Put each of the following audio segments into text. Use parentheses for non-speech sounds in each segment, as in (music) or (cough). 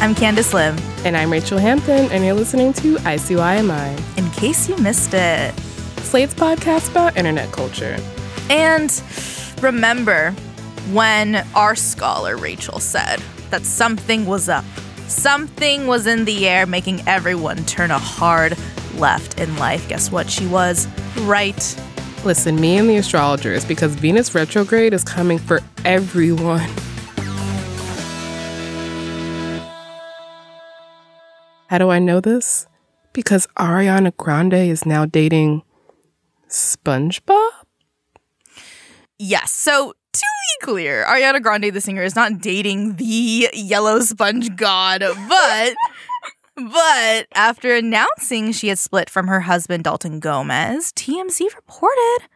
I'm Candice Lim. And I'm Rachelle Hampton, and you're listening to ICYMI. In case you missed it, Slate's podcast about internet culture. And remember when our scholar Rachelle said that something was up, something was in the air making everyone turn a hard left in life. Guess what? She was right. Listen, me and the astrologers, because Venus retrograde is coming for everyone. How do I know this? Because Ariana Grande is now dating SpongeBob? Yes. So, to be clear, Ariana Grande, the singer, is not dating the yellow sponge god, but. (laughs) But after announcing she had split from her husband Dalton Gomez, TMZ reported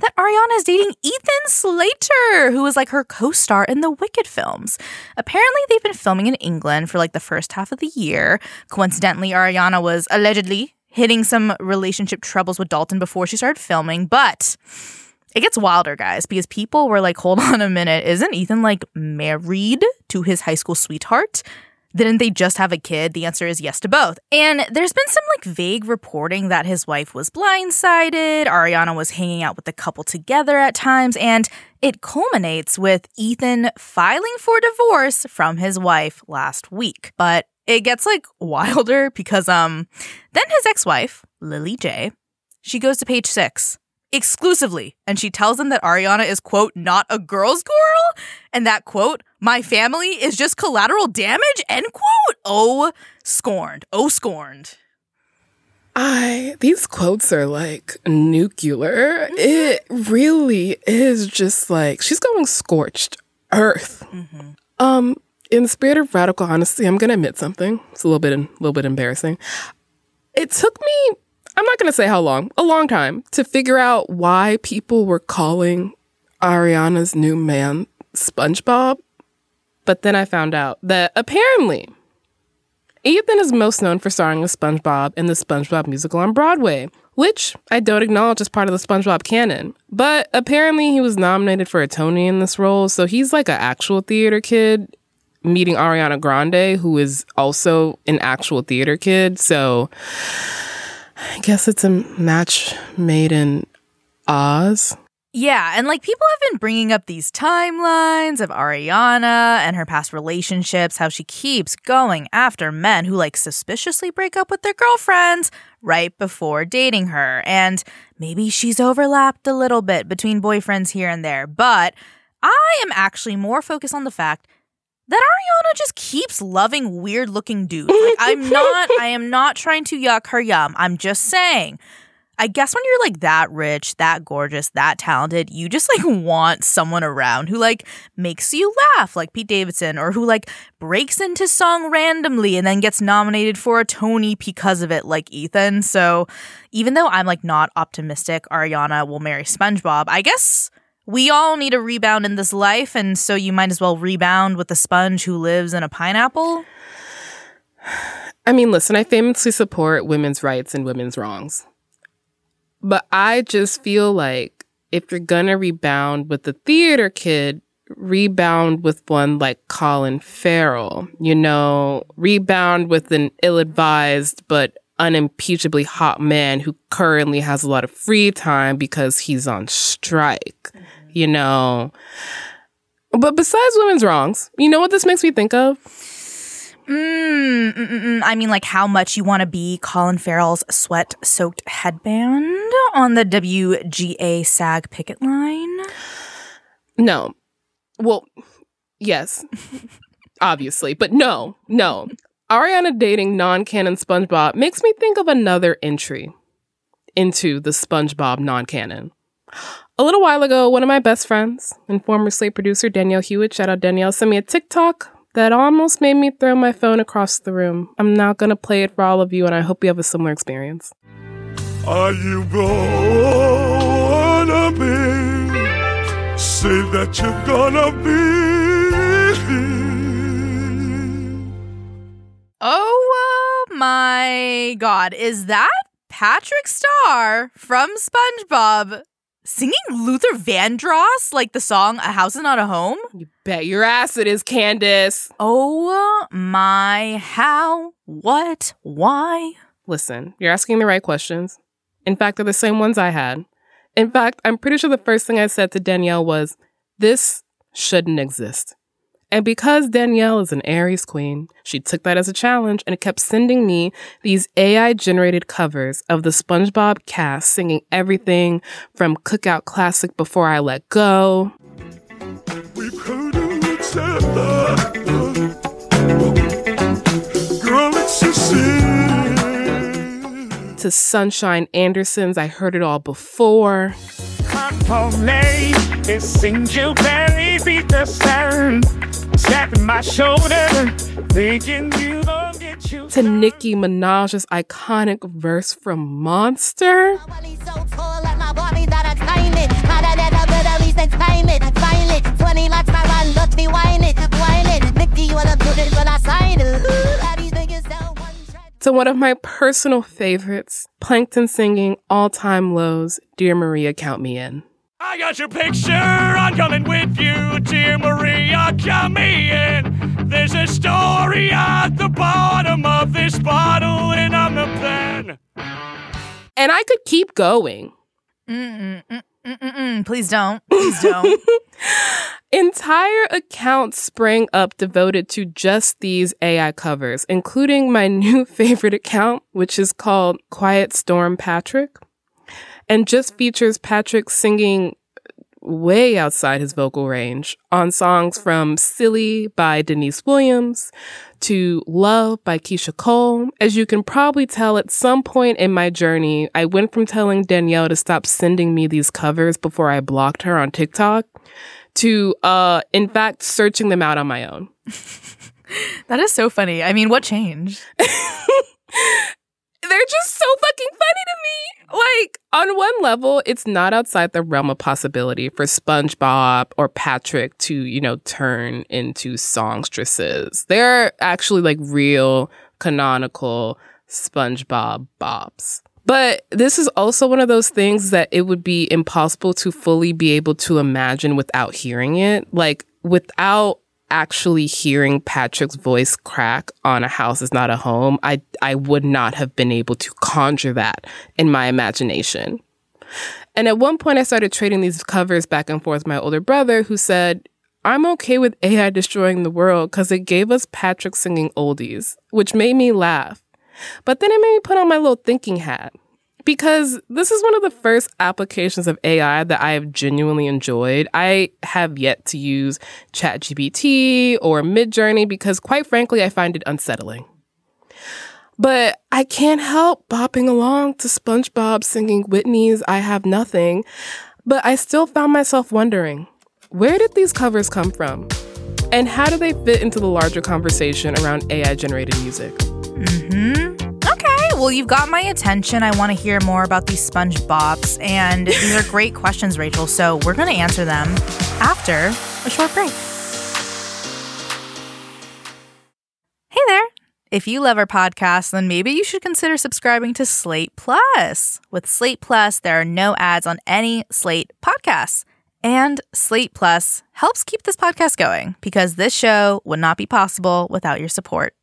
that Ariana is dating Ethan Slater, who was like her co star in the Wicked films. Apparently, they've been filming in England for like the first half of the year. Coincidentally, Ariana was allegedly hitting some relationship troubles with Dalton before she started filming, but. It gets wilder, guys, because people were like, hold (laughs) on a minute, isn't Ethan like married to his high school sweetheart? Didn't they just have a kid? The answer is yes to both. And there's been some like vague reporting that his wife was blindsided, Ariana was hanging out with the couple together at times, and it culminates with Ethan filing for divorce from his wife last week. But it gets like (laughs) wilder because um then his ex-wife, Lilly Jay, she goes to page 6 exclusively. And she tells them that Ariana is, quote, not a girl's girl. And that, quote, my family is just collateral damage, end quote. Oh, scorned. Oh, scorned. I, these quotes are like nuclear. It really is just like, she's going scorched earth. Mm-hmm. Um, in the spirit of radical honesty, I'm going to admit something. It's a little bit, a little bit embarrassing. It took me I'm not going to say how long, a long time, to figure out why people were calling Ariana's new man SpongeBob. But then I found out that apparently Ethan is most known for starring as SpongeBob in the SpongeBob musical on Broadway, which I don't acknowledge as part of the SpongeBob canon. But apparently he was nominated for a Tony in this role, so he's like an actual theater kid meeting Ariana Grande, who is also an actual theater kid. So I guess it's a match made in Oz. Yeah, and like people have been bringing up these timelines of Ariana and her past relationships, how she keeps going after men who like suspiciously break up with their girlfriends right before dating her. And maybe she's overlapped a little bit between boyfriends here and there, but I am actually more focused on the fact that Ariana just keeps loving weird looking dudes. (laughs) Like I'm not I am not trying to yuck her yum. I'm just saying. I guess when you're like that rich, that gorgeous, that talented, you just like (laughs) want someone around who like makes you laugh, like Pete Davidson, or who like breaks into song randomly and then gets nominated for a Tony because of it, like Ethan. So even though I'm like not optimistic Ariana will marry SpongeBob, I guess we all need a rebound in this life, and so you might as well rebound with the sponge who lives in a pineapple. (sighs) I mean, listen, I famously support women's rights and women's wrongs. But I just feel like if you're gonna rebound with the theater kid, rebound with one like Colin Farrell, you know, rebound with an ill advised but unimpeachably hot man who currently has a lot of free time because he's on strike you know. But besides women's wrongs, you know what this makes me think of? Mm, mm, mm, mm. I mean, like how much you want to be Colin Farrell's sweat soaked headband on the WGA SAG picket line? No. Well, yes, (laughs) obviously, but no, no. Ariana dating non canon SpongeBob makes me think of another entry into the SpongeBob non canon. A little while ago, one of my best friends and former Slate producer Danielle Hewitt, shout out Danielle, sent me a TikTok that almost made me throw my phone across the room. I'm now gonna play it for all of you, and I hope you have a similar experience. Are you gonna be? Say that you're gonna be. Oh uh, my god, is that Patrick Star from SpongeBob singing Luther Vandross like the song A House is Not a Home? You bet your ass it is, Candice. Oh my, how, what, why? Listen, you're asking the right questions. In fact, they're the same ones I had. In fact, I'm pretty sure the first thing I said to Danielle was, This shouldn't exist. And because Danielle is an Aries queen, she took that as a challenge and kept sending me these AI generated covers of the SpongeBob cast singing everything from Cookout Classic Before I Let Go We've heard of each other. Uh, girl, it's a sin. to Sunshine Anderson's I Heard It All Before. Only it seems you barely beat the sound. Tapping my shoulder, thinking you gon' get you. To Nicki Minaj's iconic verse from Monster. To one of my personal favorites, Plankton singing All Time Low's, Dear Maria, Count Me In. I got your picture, I'm coming with you, dear Maria, count me in. There's a story at the bottom of this bottle, and I'm the pen. And I could keep going. Mm-mm, please don't. Please don't. (laughs) Entire accounts sprang up devoted to just these AI covers, including my new (laughs) favorite account, which is called Quiet Storm Patrick, and just mm-hmm. features Patrick singing way outside his vocal range on songs from Silly by Deniece Williams to Love by Keyshia Cole. As you can probably tell, at some point in my journey, I went from telling Danielle to stop sending me these covers before I blocked her on TikTok to, uh, in fact, searching them out on my own. (laughs) that is so funny. I mean, what changed? (laughs) They're just so fucking funny to me. Like, on one level, it's not outside the realm of possibility for SpongeBob or Patrick to, you know, turn into songstresses. They're actually like real canonical SpongeBob bobs. But this is also one of those things that it would be impossible to fully be able to imagine without hearing it. Like, without actually hearing Patrick's voice crack on a house is not a home, I I would not have been able to conjure that in my imagination. And at one point I started trading these covers back and forth with my older brother who said, I'm okay with AI destroying the world because it gave us Patrick singing oldies, which made me laugh. But then it made me put on my little thinking hat because this is one of the first applications of AI that I have genuinely enjoyed. I have yet to use ChatGPT or Midjourney because, quite frankly, I find it unsettling. But I can't help bopping along to SpongeBob singing Whitney's I Have Nothing. But I still found myself wondering where did these covers come from? And how do they fit into the larger conversation around AI generated music? Okay, well, you've got my attention. I want to hear more about these SpongeBobs, and (laughs) these are great questions, Rachelle. So we're going to answer them after a short break. Hey there. If you love our podcast, then maybe you should consider subscribing to Slate Plus. With Slate Plus, there are no ads on any Slate podcasts. And Slate Plus helps keep this podcast going because this show would not be possible without your support.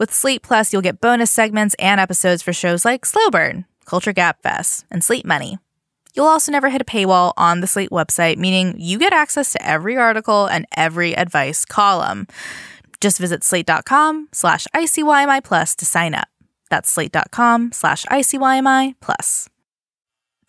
With Slate Plus, you'll get bonus segments and episodes for shows like Slow Burn, Culture Gabfest, and Slate Money. You'll also never hit a paywall on the Slate website, meaning you get access to every article and every advice column. Just visit slate.com slash ICYMI plus to sign up. That's slate.com slash ICYMI plus.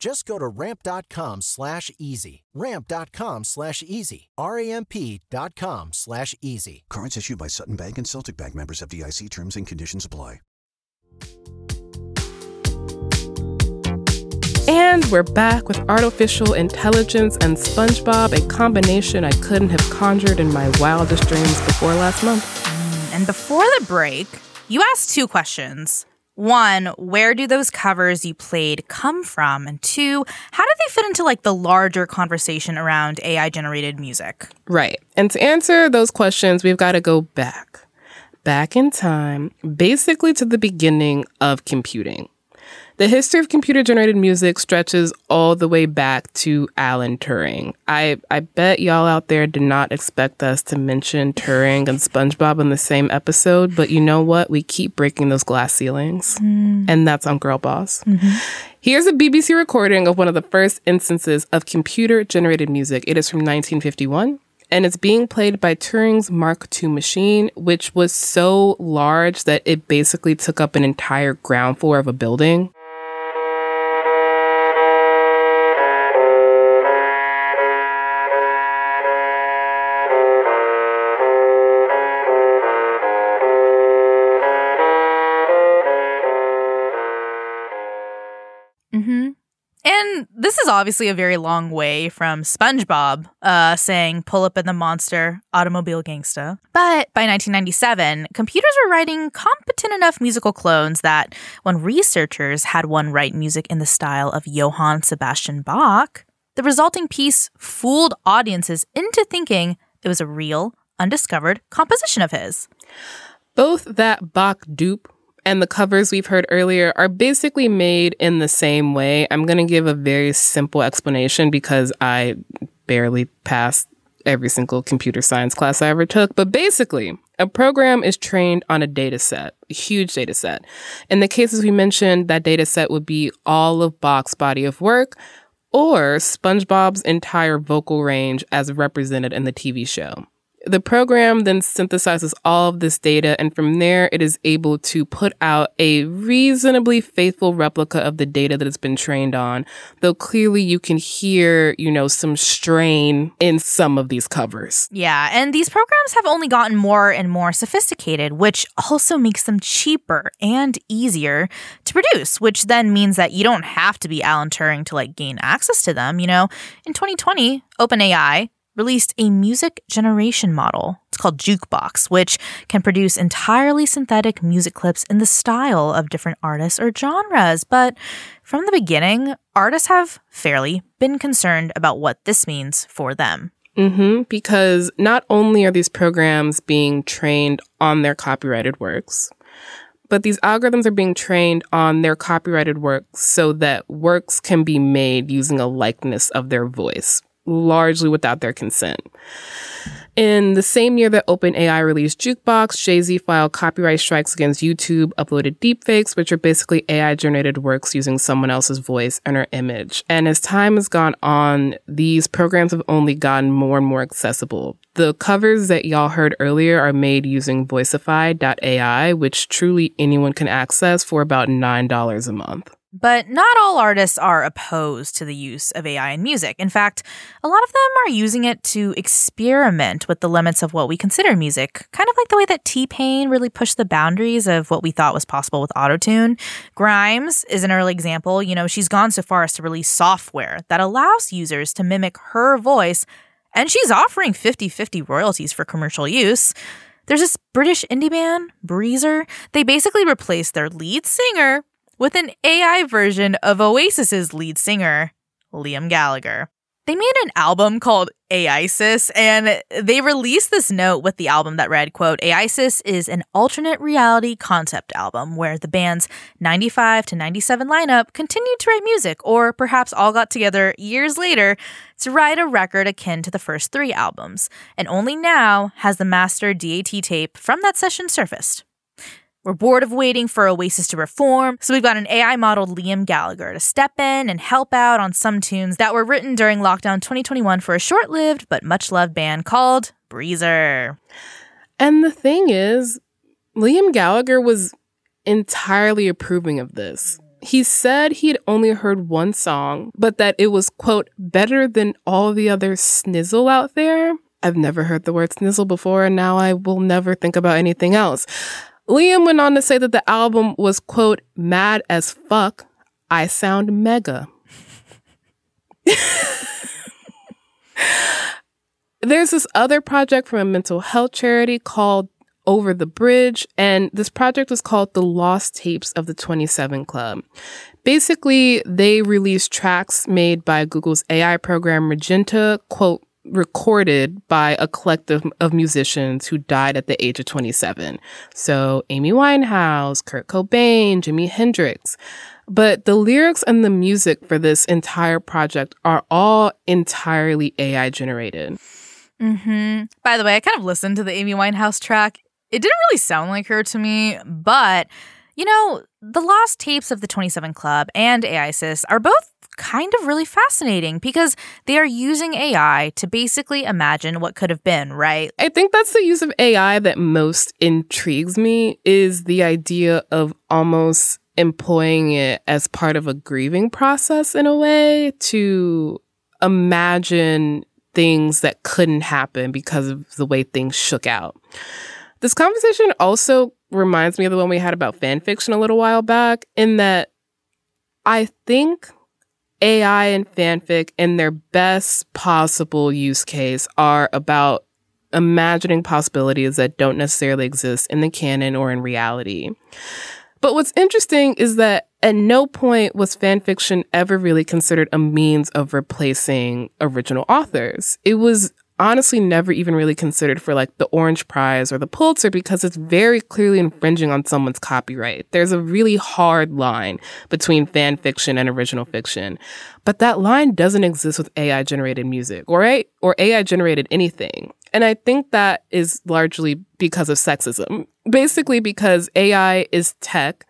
Just go to ramp.com slash easy. Ramp.com slash easy. R-A-M-P.com slash easy. Cards issued by Sutton Bank and Celtic Bank members of DIC terms and conditions apply. And we're back with artificial intelligence and SpongeBob, a combination I couldn't have conjured in my wildest dreams before last month. Mm, and before the break, you asked two questions. One, where do those covers you played come from? And two, how do they fit into like the larger conversation around AI generated music? Right. And to answer those questions, we've got to go back. Back in time, basically to the beginning of computing. The history of computer generated music stretches all the way back to Alan Turing. I, I bet y'all out there did not expect us to mention Turing and SpongeBob in the same episode, but you know what? We keep breaking those glass ceilings. Mm. And that's on Girl Boss. Mm-hmm. Here's a BBC recording of one of the first instances of computer generated music. It is from 1951 and it's being played by Turing's Mark II machine, which was so large that it basically took up an entire ground floor of a building. Obviously a very long way from SpongeBob uh, saying pull up in the monster, automobile gangsta. But by 1997, computers were writing competent enough musical clones that when researchers had one write music in the style of Johann Sebastian Bach, the resulting piece fooled audiences into thinking it was a real, undiscovered composition of his. Both that Bach dupe and the covers we've heard earlier are basically made in the same way. I'm going to give a very simple explanation because I barely passed every single computer science class I ever took. But basically, a program is trained on a data set, a huge data set. In the cases we mentioned, that data set would be all of Bach's body of work or SpongeBob's entire vocal range as represented in the TV show. The program then synthesizes all of this data, and from there, it is able to put out a reasonably faithful replica of the data that it's been trained on. Though clearly, you can hear, you know, some strain in some of these covers. Yeah, and these programs have only gotten more and more sophisticated, which also makes them cheaper and easier to produce, which then means that you don't have to be Alan Turing to like gain access to them. You know, in 2020, OpenAI released a music generation model. It's called Jukebox, which can produce entirely synthetic music clips in the style of different artists or genres. But from the beginning, artists have fairly been concerned about what this means for them. Mm-hmm, because not only are these programs being trained on their copyrighted works, but these algorithms are being trained on their copyrighted works so that works can be made using a likeness of their voice largely without their consent. In the same year that OpenAI released Jukebox, Jay Z filed copyright strikes against YouTube, uploaded deepfakes, which are basically AI generated works using someone else's voice and or image. And as time has gone on, these programs have only gotten more and more accessible. The covers that y'all heard earlier are made using voicify.ai, which truly anyone can access for about $9 a month. But not all artists are opposed to the use of AI in music. In fact, a lot of them are using it to experiment with the limits of what we consider music, kind of like the way that T Pain really pushed the boundaries of what we thought was possible with autotune. Grimes is an early example. You know, she's gone so far as to release software that allows users to mimic her voice, and she's offering 50 50 royalties for commercial use. There's this British indie band, Breezer. They basically replaced their lead singer with an AI version of Oasis's lead singer, Liam Gallagher. They made an album called AISIS, and they released this note with the album that read, quote, AISIS is an alternate reality concept album where the band's 95 to 97 lineup continued to write music, or perhaps all got together years later to write a record akin to the first three albums, and only now has the master DAT tape from that session surfaced. We're bored of waiting for Oasis to reform, so we've got an AI modeled Liam Gallagher to step in and help out on some tunes that were written during lockdown 2021 for a short lived but much loved band called Breezer. And the thing is, Liam Gallagher was entirely approving of this. He said he'd only heard one song, but that it was, quote, better than all the other snizzle out there. I've never heard the word snizzle before, and now I will never think about anything else. Liam went on to say that the album was, quote, mad as fuck. I sound mega. There's this other project from a mental health charity called Over the Bridge, and this project was called The Lost Tapes of the 27 Club. Basically, they released tracks made by Google's AI program Magenta, quote, recorded by a collective of musicians who died at the age of 27. So Amy Winehouse, Kurt Cobain, Jimi Hendrix. But the lyrics and the music for this entire project are all entirely AI generated. Mm-hmm. By the way, I kind of listened to the Amy Winehouse track. It didn't really sound like her to me, but you know, the lost tapes of the 27 Club and AISIS are both kind of really fascinating because they are using AI to basically imagine what could have been, right? I think that's the use of AI that most intrigues me is the idea of almost employing it as part of a grieving process in a way to imagine things that couldn't happen because of the way things shook out. This conversation also reminds me of the one we had about fan fiction a little while back, in that I think AI and fanfic in their best possible use case are about imagining possibilities that don't necessarily exist in the canon or in reality. But what's interesting is that at no point was fanfiction ever really considered a means of replacing original authors. It was honestly never even really considered for like the Orange Prize or the Pulitzer because it's very clearly infringing on someone's copyright. There's a really hard line between fan fiction and original fiction. But that line doesn't exist with AI generated music, or right? Or AI generated anything. And I think that is largely because of sexism. Basically because AI is tech,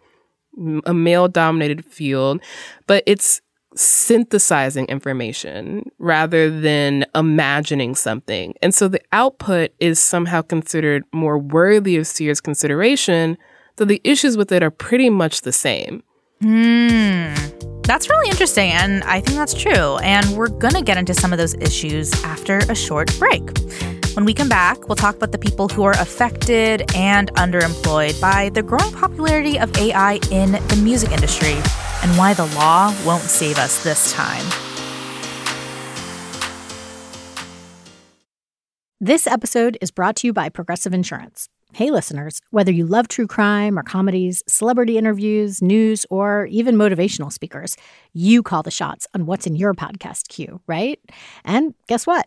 a male dominated field, but it's synthesizing information rather than imagining something. And so the output is somehow considered more worthy of serious consideration, though the issues with it are pretty much the same. Hmm. That's really interesting, and I think that's true. And we're going to get into some of those issues after a short break. When we come back, we'll talk about the people who are affected and underemployed by the growing popularity of AI in the music industry and why the law won't save us this time. This episode is brought to you by Progressive Insurance. Hey, listeners, whether you love true crime or comedies, celebrity interviews, news, or even motivational speakers, you call the shots on what's in your podcast queue, right? And guess what?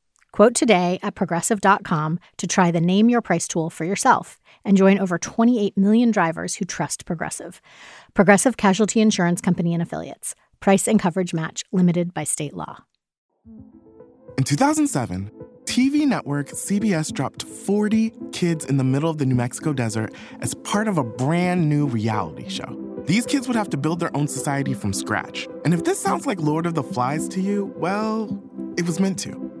Quote today at progressive.com to try the Name Your Price tool for yourself and join over 28 million drivers who trust Progressive. Progressive Casualty Insurance Company and Affiliates. Price and coverage match limited by state law. In 2007, TV network CBS dropped 40 kids in the middle of the New Mexico desert as part of a brand new reality show. These kids would have to build their own society from scratch. And if this sounds like Lord of the Flies to you, well, it was meant to.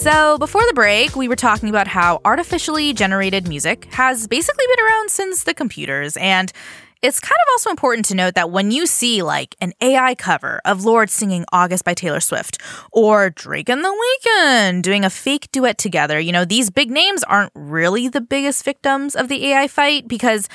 So, before the break, we were talking about how artificially generated music has basically been around since the computers. And it's kind of also important to note that when you see like an AI cover of Lorde singing August by Taylor Swift or Drake and The Weeknd doing a fake duet together, you know, these big names aren't really the biggest victims of the AI fight because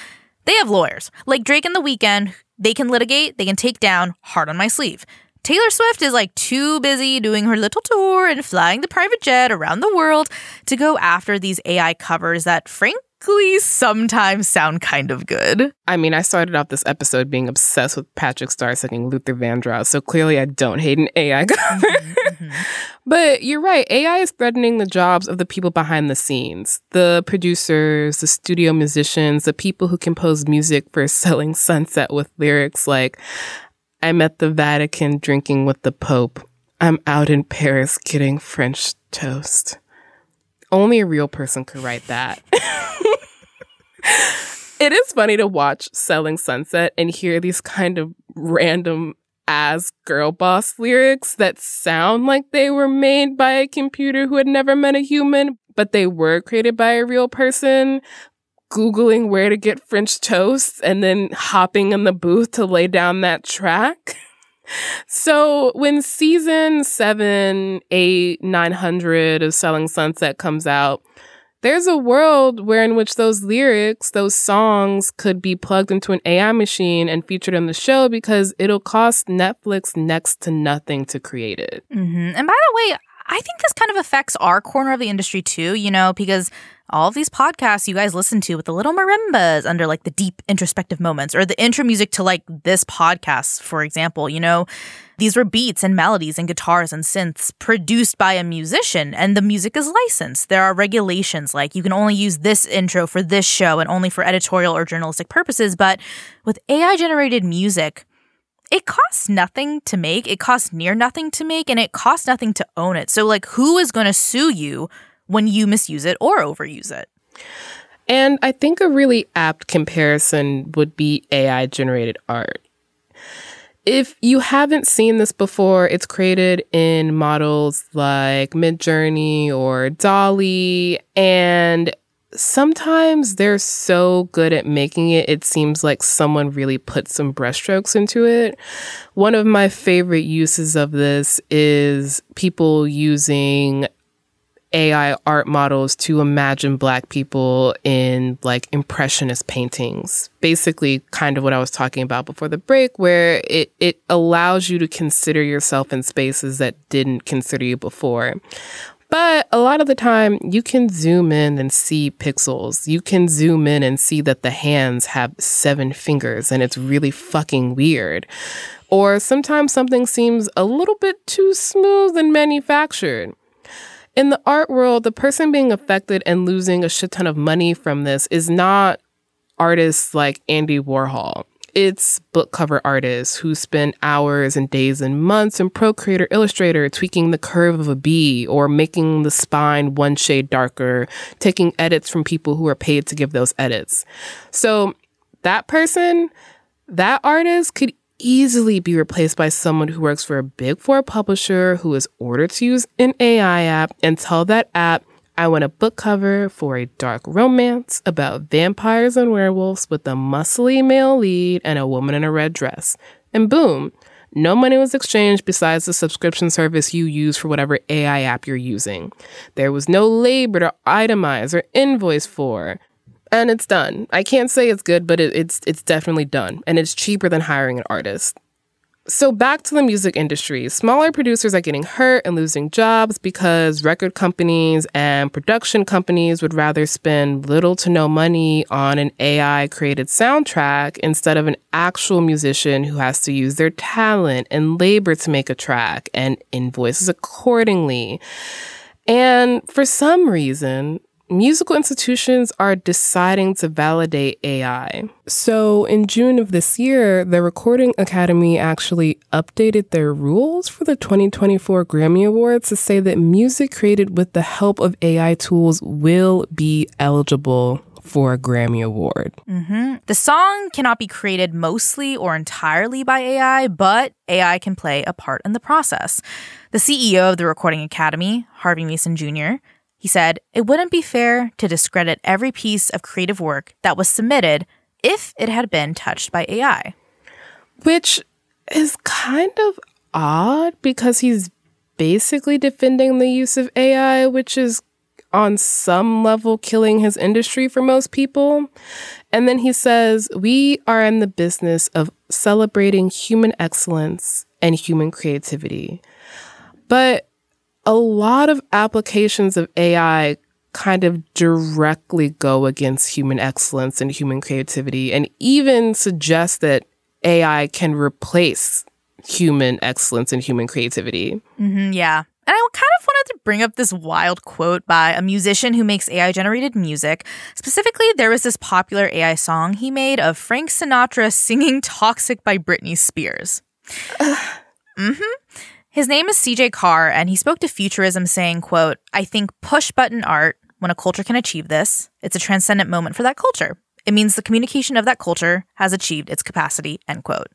they have lawyers. Like Drake and The Weeknd, they can litigate, they can take down Heart on My Sleeve. Taylor Swift is like too busy doing her little tour and flying the private jet around the world to go after these AI covers that, frankly, sometimes sound kind of good. I mean, I started off this episode being obsessed with Patrick Star singing Luther Vandross, so clearly I don't hate an AI (laughs) cover. Mm-hmm. but you're right, AI is threatening the jobs of the people behind the scenes the producers, the studio musicians, the people who compose music for (laughs) Selling Sunset with lyrics like, I'm at the Vatican drinking with the Pope. I'm out in Paris getting French toast. Only a real person could write that. (laughs) it is funny to watch Selling Sunset and hear these kind of random ass girl boss lyrics that sound like they were made by a computer who had never met a human, but they were created by a real person. Googling where to get French toast and then hopping in the booth to lay down that track. (laughs) So when season seven, eight, 900 of Selling Sunset comes out, there's a world where in which those lyrics, those songs could be plugged into an AI machine and featured in the show because it'll cost Netflix next to nothing to create it. Mm-hmm. And by the way, I think this kind of affects our corner of the industry too, you know, because all of these podcasts you guys listen to with the little marimbas under like the deep introspective moments or the intro music to like this podcast, for example, you know, these were beats and melodies and guitars and synths produced by a musician and the music is licensed. There are regulations like you can only use this intro for this show and only for editorial or journalistic purposes. But with AI generated music, it costs nothing to make, it costs near nothing to make, and it costs nothing to own it. So, like, who is going to sue you when you misuse it or overuse it? And I think a really apt comparison would be AI generated art. If you haven't seen this before, it's created in models like Midjourney or DALL-E, and sometimes they're so good at making it, it seems like someone really put some brushstrokes into it. One of my favorite uses of this is people using AI art models to imagine black people in like impressionist paintings. Basically kind of what I was talking about before the break where it it allows you to consider yourself in spaces that didn't consider you before. But a lot of the time, you can zoom in and see pixels. You can zoom in and see that the hands have seven fingers and it's really fucking weird. Or sometimes something seems a little bit too smooth and manufactured. In the art world, the person being affected and losing a shit ton of money from this is not artists like Andy Warhol. It's book cover artists who spend hours and days and months in Procreate or Illustrator tweaking the curve of a bee or making the spine one shade darker, taking edits from people who are paid to give those edits. So that person, that artist could easily be replaced by someone who works for a big four publisher who is ordered to use an AI app and tell that app, I want a book cover for a dark romance about vampires and werewolves with a muscly male lead and a woman in a red dress. And boom, no money was exchanged besides the subscription service you use for whatever AI app you're using. There was no labor to itemize or invoice for. And it's done. I can't say it's good, but it, it's it's definitely done, and it's cheaper than hiring an artist. So back to the music industry. Smaller producers are getting hurt and losing jobs because record companies and production companies would rather spend little to no money on an AI created soundtrack instead of an actual musician who has to use their talent and labor to make a track and invoices accordingly. And for some reason, musical institutions are deciding to validate AI. So, in June of this year, the Recording Academy actually updated their rules for the 2024 Grammy Awards to say that music created with the help of AI tools will be eligible for a Grammy Award. hmm The song cannot be created mostly or entirely by AI, but AI can play a part in the process. The CEO of the Recording Academy, Harvey Mason Jr., he said, It wouldn't be fair to discredit every piece of creative work that was submitted if it had been touched by AI. Which is kind of odd because he's basically defending the use of AI, which is on some level killing his industry for most people. And then he says, We are in the business of celebrating human excellence and human creativity. But a lot of applications of AI kind of directly go against human excellence and human creativity, and even suggest that AI can replace human excellence and human creativity. hmm yeah. And I kind of wanted to bring up this wild quote by a musician who makes AI generated music. Specifically, there was this popular AI song he made of Frank Sinatra singing Toxic by Britney Spears. (sighs) hmm His name is CJ Carr, and he spoke to Futurism saying, quote, I think push button art, when a culture can achieve this, it's a transcendent moment for that culture. It means the communication of that culture has achieved its capacity, end quote.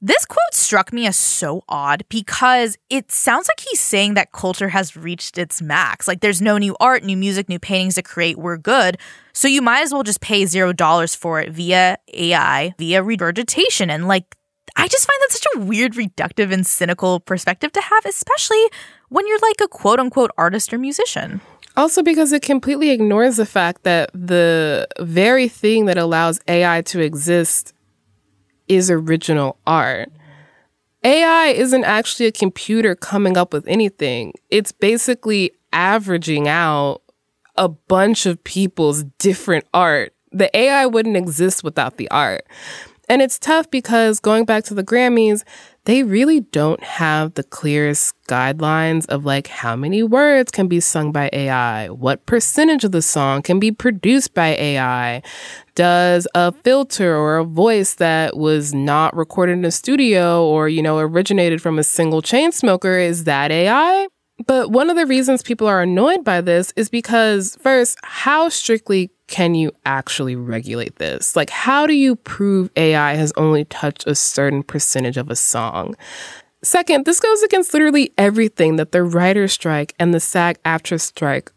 This quote struck me as so odd because it sounds like he's saying that culture has reached its max. Like there's no new art, new music, new paintings to create. We're good. So you might as well just pay zero dollars for it via AI, via regurgitation. And like, I just find that such a weird, reductive, and cynical perspective to have, especially when you're like a quote unquote artist or musician. Also, because it completely ignores the fact that the very thing that allows AI to exist is original art. AI isn't actually a computer coming up with anything, it's basically averaging out a bunch of people's different art. The AI wouldn't exist without the art. And it's tough because going back to the Grammys, they really don't have the clearest guidelines of like how many words can be sung by AI, what percentage of the song can be produced by AI. Does a filter or a voice that was not recorded in a studio or, you know, originated from a single chain smoker, is that AI? But one of the reasons people are annoyed by this is because, first, how strictly can you actually regulate this? Like, how do you prove AI has only touched a certain percentage of a song? Second, this goes against literally everything that the writer's strike and the SAG AFTRA strike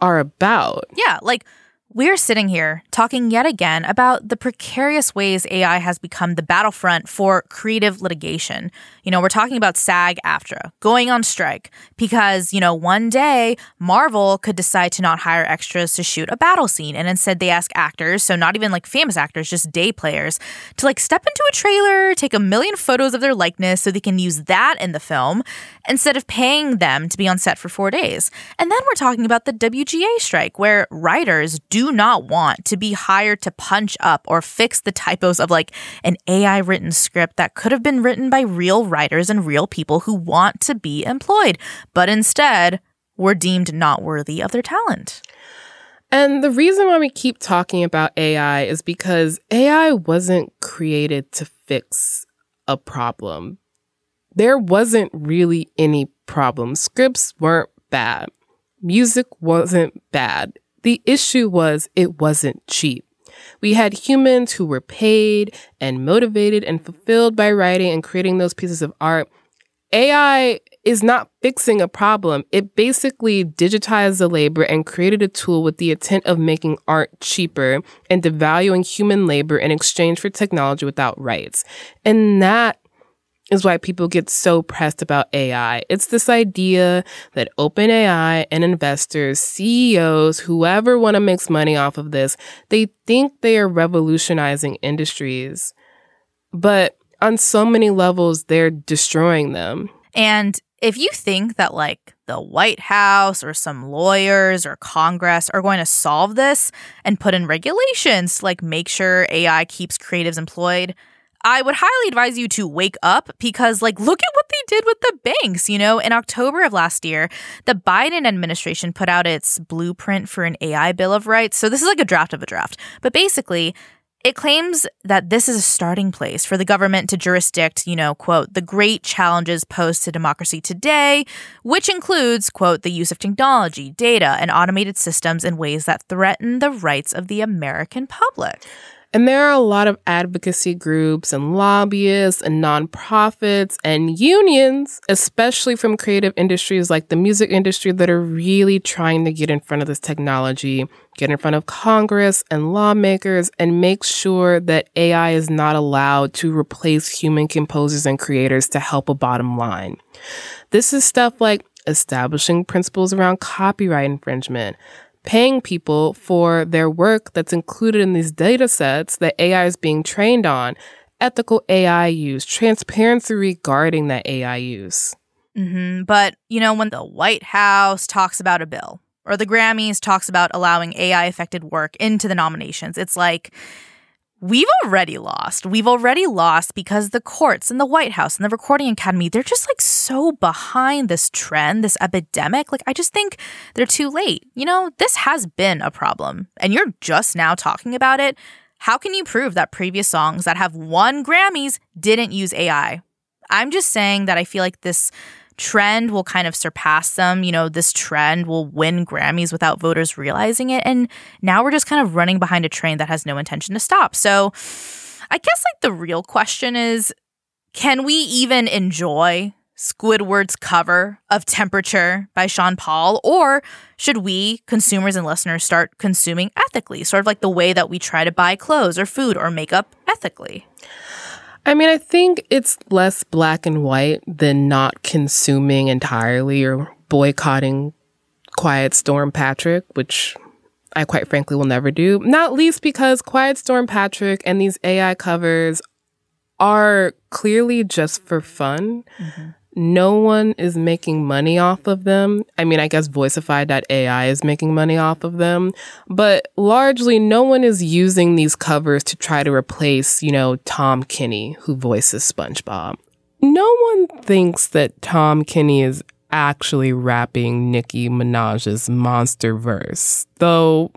are about. Yeah, like we're sitting here talking yet again about the precarious ways AI has become the battlefront for creative litigation. You know, we're talking about SAG AFTRA going on strike because, you know, one day Marvel could decide to not hire extras to shoot a battle scene. And instead they ask actors, so not even like famous actors, just day players, to like step into a trailer, take a million photos of their likeness so they can use that in the film instead of paying them to be on set for four days. And then we're talking about the WGA strike where writers do not want to be hired to punch up or fix the typos of like an AI written script that could have been written by real writers and real people who want to be employed, but instead were deemed not worthy of their talent. And the reason why we keep talking about AI is because AI wasn't created to fix a problem. There wasn't really any problem. Scripts weren't bad. Music wasn't bad. The issue was it wasn't cheap. We had humans who were paid and motivated and fulfilled by writing and creating those pieces of art. AI is not fixing a problem. It basically digitized the labor and created a tool with the intent of making art cheaper and devaluing human labor in exchange for technology without rights. And that is why people get so pressed about AI. It's this idea that OpenAI and investors, CEOs, whoever want to make money off of this, they think they are revolutionizing industries. But on so many levels, they're destroying them. And if you think that like the White House or some lawyers or Congress are going to solve this and put in regulations to like make sure AI keeps creatives employed, I would highly advise you to wake up because, like, look at what they did with the banks. You know, in October of last year, the Biden administration put out its blueprint for an AI Bill of Rights. So, this is like a draft of a draft. But basically, it claims that this is a starting place for the government to jurisdict, you know, quote, the great challenges posed to democracy today, which includes, quote, the use of technology, data, and automated systems in ways that threaten the rights of the American public. And there are a lot of advocacy groups and lobbyists and nonprofits and unions, especially from creative industries like the music industry, that are really trying to get in front of this technology, get in front of Congress and lawmakers, and make sure that AI is not allowed to replace human composers and creators to help a bottom line. This is stuff like establishing principles around copyright infringement, paying people for their work that's included in these data sets that AI is being trained on, ethical AI use, transparency regarding that AI use. Mm-hmm. But, you know, when the White House talks about a bill or the Grammys talks about allowing AI affected work into the nominations, it's like, we've already lost. We've already lost because the courts and the White House and the Recording Academy, they're just like so behind this trend, this epidemic. Like, I just think they're too late. You know, this has been a problem, and you're just now talking about it. How can you prove that previous songs that have won Grammys didn't use AI? I'm just saying that I feel like this trend will kind of surpass them. You know, this trend will win Grammys without voters realizing it. And now we're just kind of running behind a train that has no intention to stop. So I guess like the real question is can we even enjoy Squidward's cover of Temperature by Sean Paul? Or should we, consumers and listeners, start consuming ethically, sort of like the way that we try to buy clothes or food or makeup ethically? I mean, I think it's less black and white than not consuming entirely or boycotting Quiet Storm Patrick, which I quite frankly will never do. Not least because Quiet Storm Patrick and these AI covers are clearly just for fun. Mm-hmm. No one is making money off of them. I mean, I guess Voicify.ai is making money off of them, but largely no one is using these covers to try to replace, you know, Tom Kenny, who voices SpongeBob. No one thinks that Tom Kenny is actually rapping Nicki Minaj's monster verse, though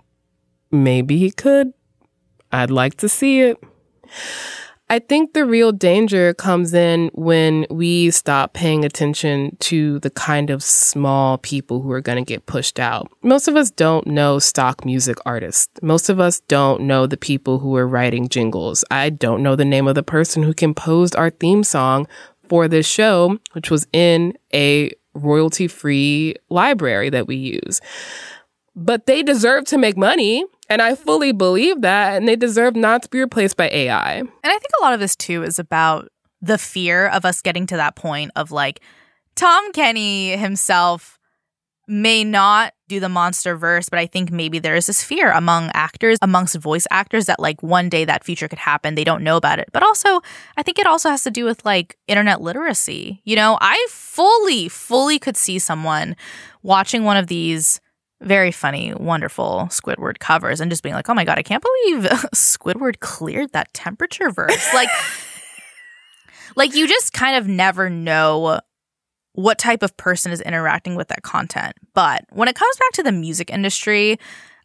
maybe he could. I'd like to see it. I think the real danger comes in when we stop paying attention to the kind of small people who are going to get pushed out. Most of us don't know stock music artists. Most of us don't know the people who are writing jingles. I don't know the name of the person who composed our theme song for this show, which was in a royalty free library that we use. But they deserve to make money. And I fully believe that. And they deserve not to be replaced by AI. And I think a lot of this too is about the fear of us getting to that point of like Tom Kenny himself may not do the monster verse, but I think maybe there is this fear among actors, amongst voice actors, that like one day that future could happen. They don't know about it. But also, I think it also has to do with like internet literacy. You know, I fully, fully could see someone watching one of these very funny, wonderful Squidward covers and just being like, oh my God, I can't believe (laughs) Squidward cleared that temperature verse. like, (laughs) like you just kind of never know what type of person is interacting with that content. But when it comes back to the music industry,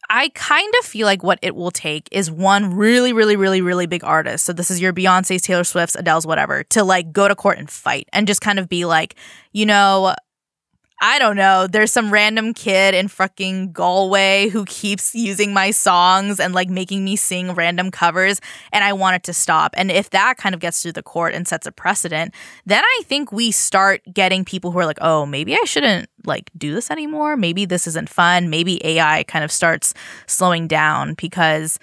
I kind of feel like what it will take is one really, really, really, really big artist. So this is your Beyonce's, Taylor Swift's, Adele's, whatever, to like go to court and fight and just kind of be like, you know, I don't know. There's some random kid in fucking Galway who keeps using my songs and like making me sing random covers, and I want it to stop. And if that kind of gets to the court and sets a precedent, then I think we start getting people who are like, oh, maybe I shouldn't like do this anymore. Maybe this isn't fun. Maybe AI kind of starts slowing down because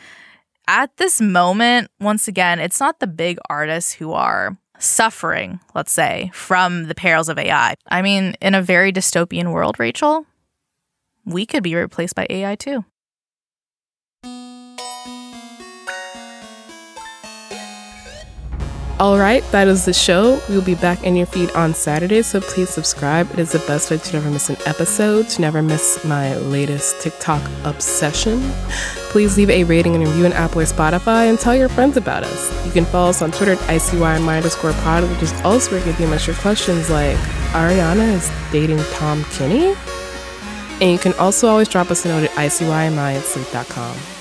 at this moment, once again, it's not the big artists who are suffering, let's say, from the perils of AI. I mean, in a very dystopian world, Rachelle, we could be replaced by AI too. All right, that is the show. We will be back in your feed on Saturday, so please subscribe. It is the best way to never miss an episode, to never miss my latest TikTok obsession. Please leave a rating and review on Apple or Spotify and tell your friends about us. You can follow us on Twitter at ICYMI underscore pod, which is also where you can DM us your questions like Ariana is dating Tom Kenny? And you can also always drop us a note at ICYMI at slate.com.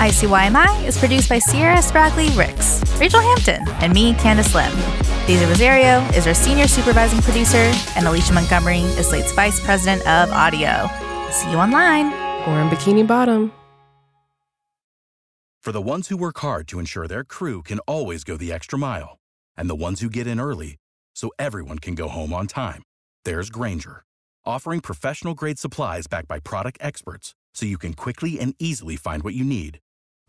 ICYMI is produced by Sierra Spragley Ricks, Rachelle Hampton, and me, Candice Lim. Daisy Rosario is our senior supervising producer, and Alicia Montgomery is Slate's vice president of audio. See you online. Or in Bikini Bottom. For the ones who work hard to ensure their crew can always go the extra mile, and the ones who get in early so everyone can go home on time, there's Grainger, offering professional grade supplies backed by product experts so you can quickly and easily find what you need.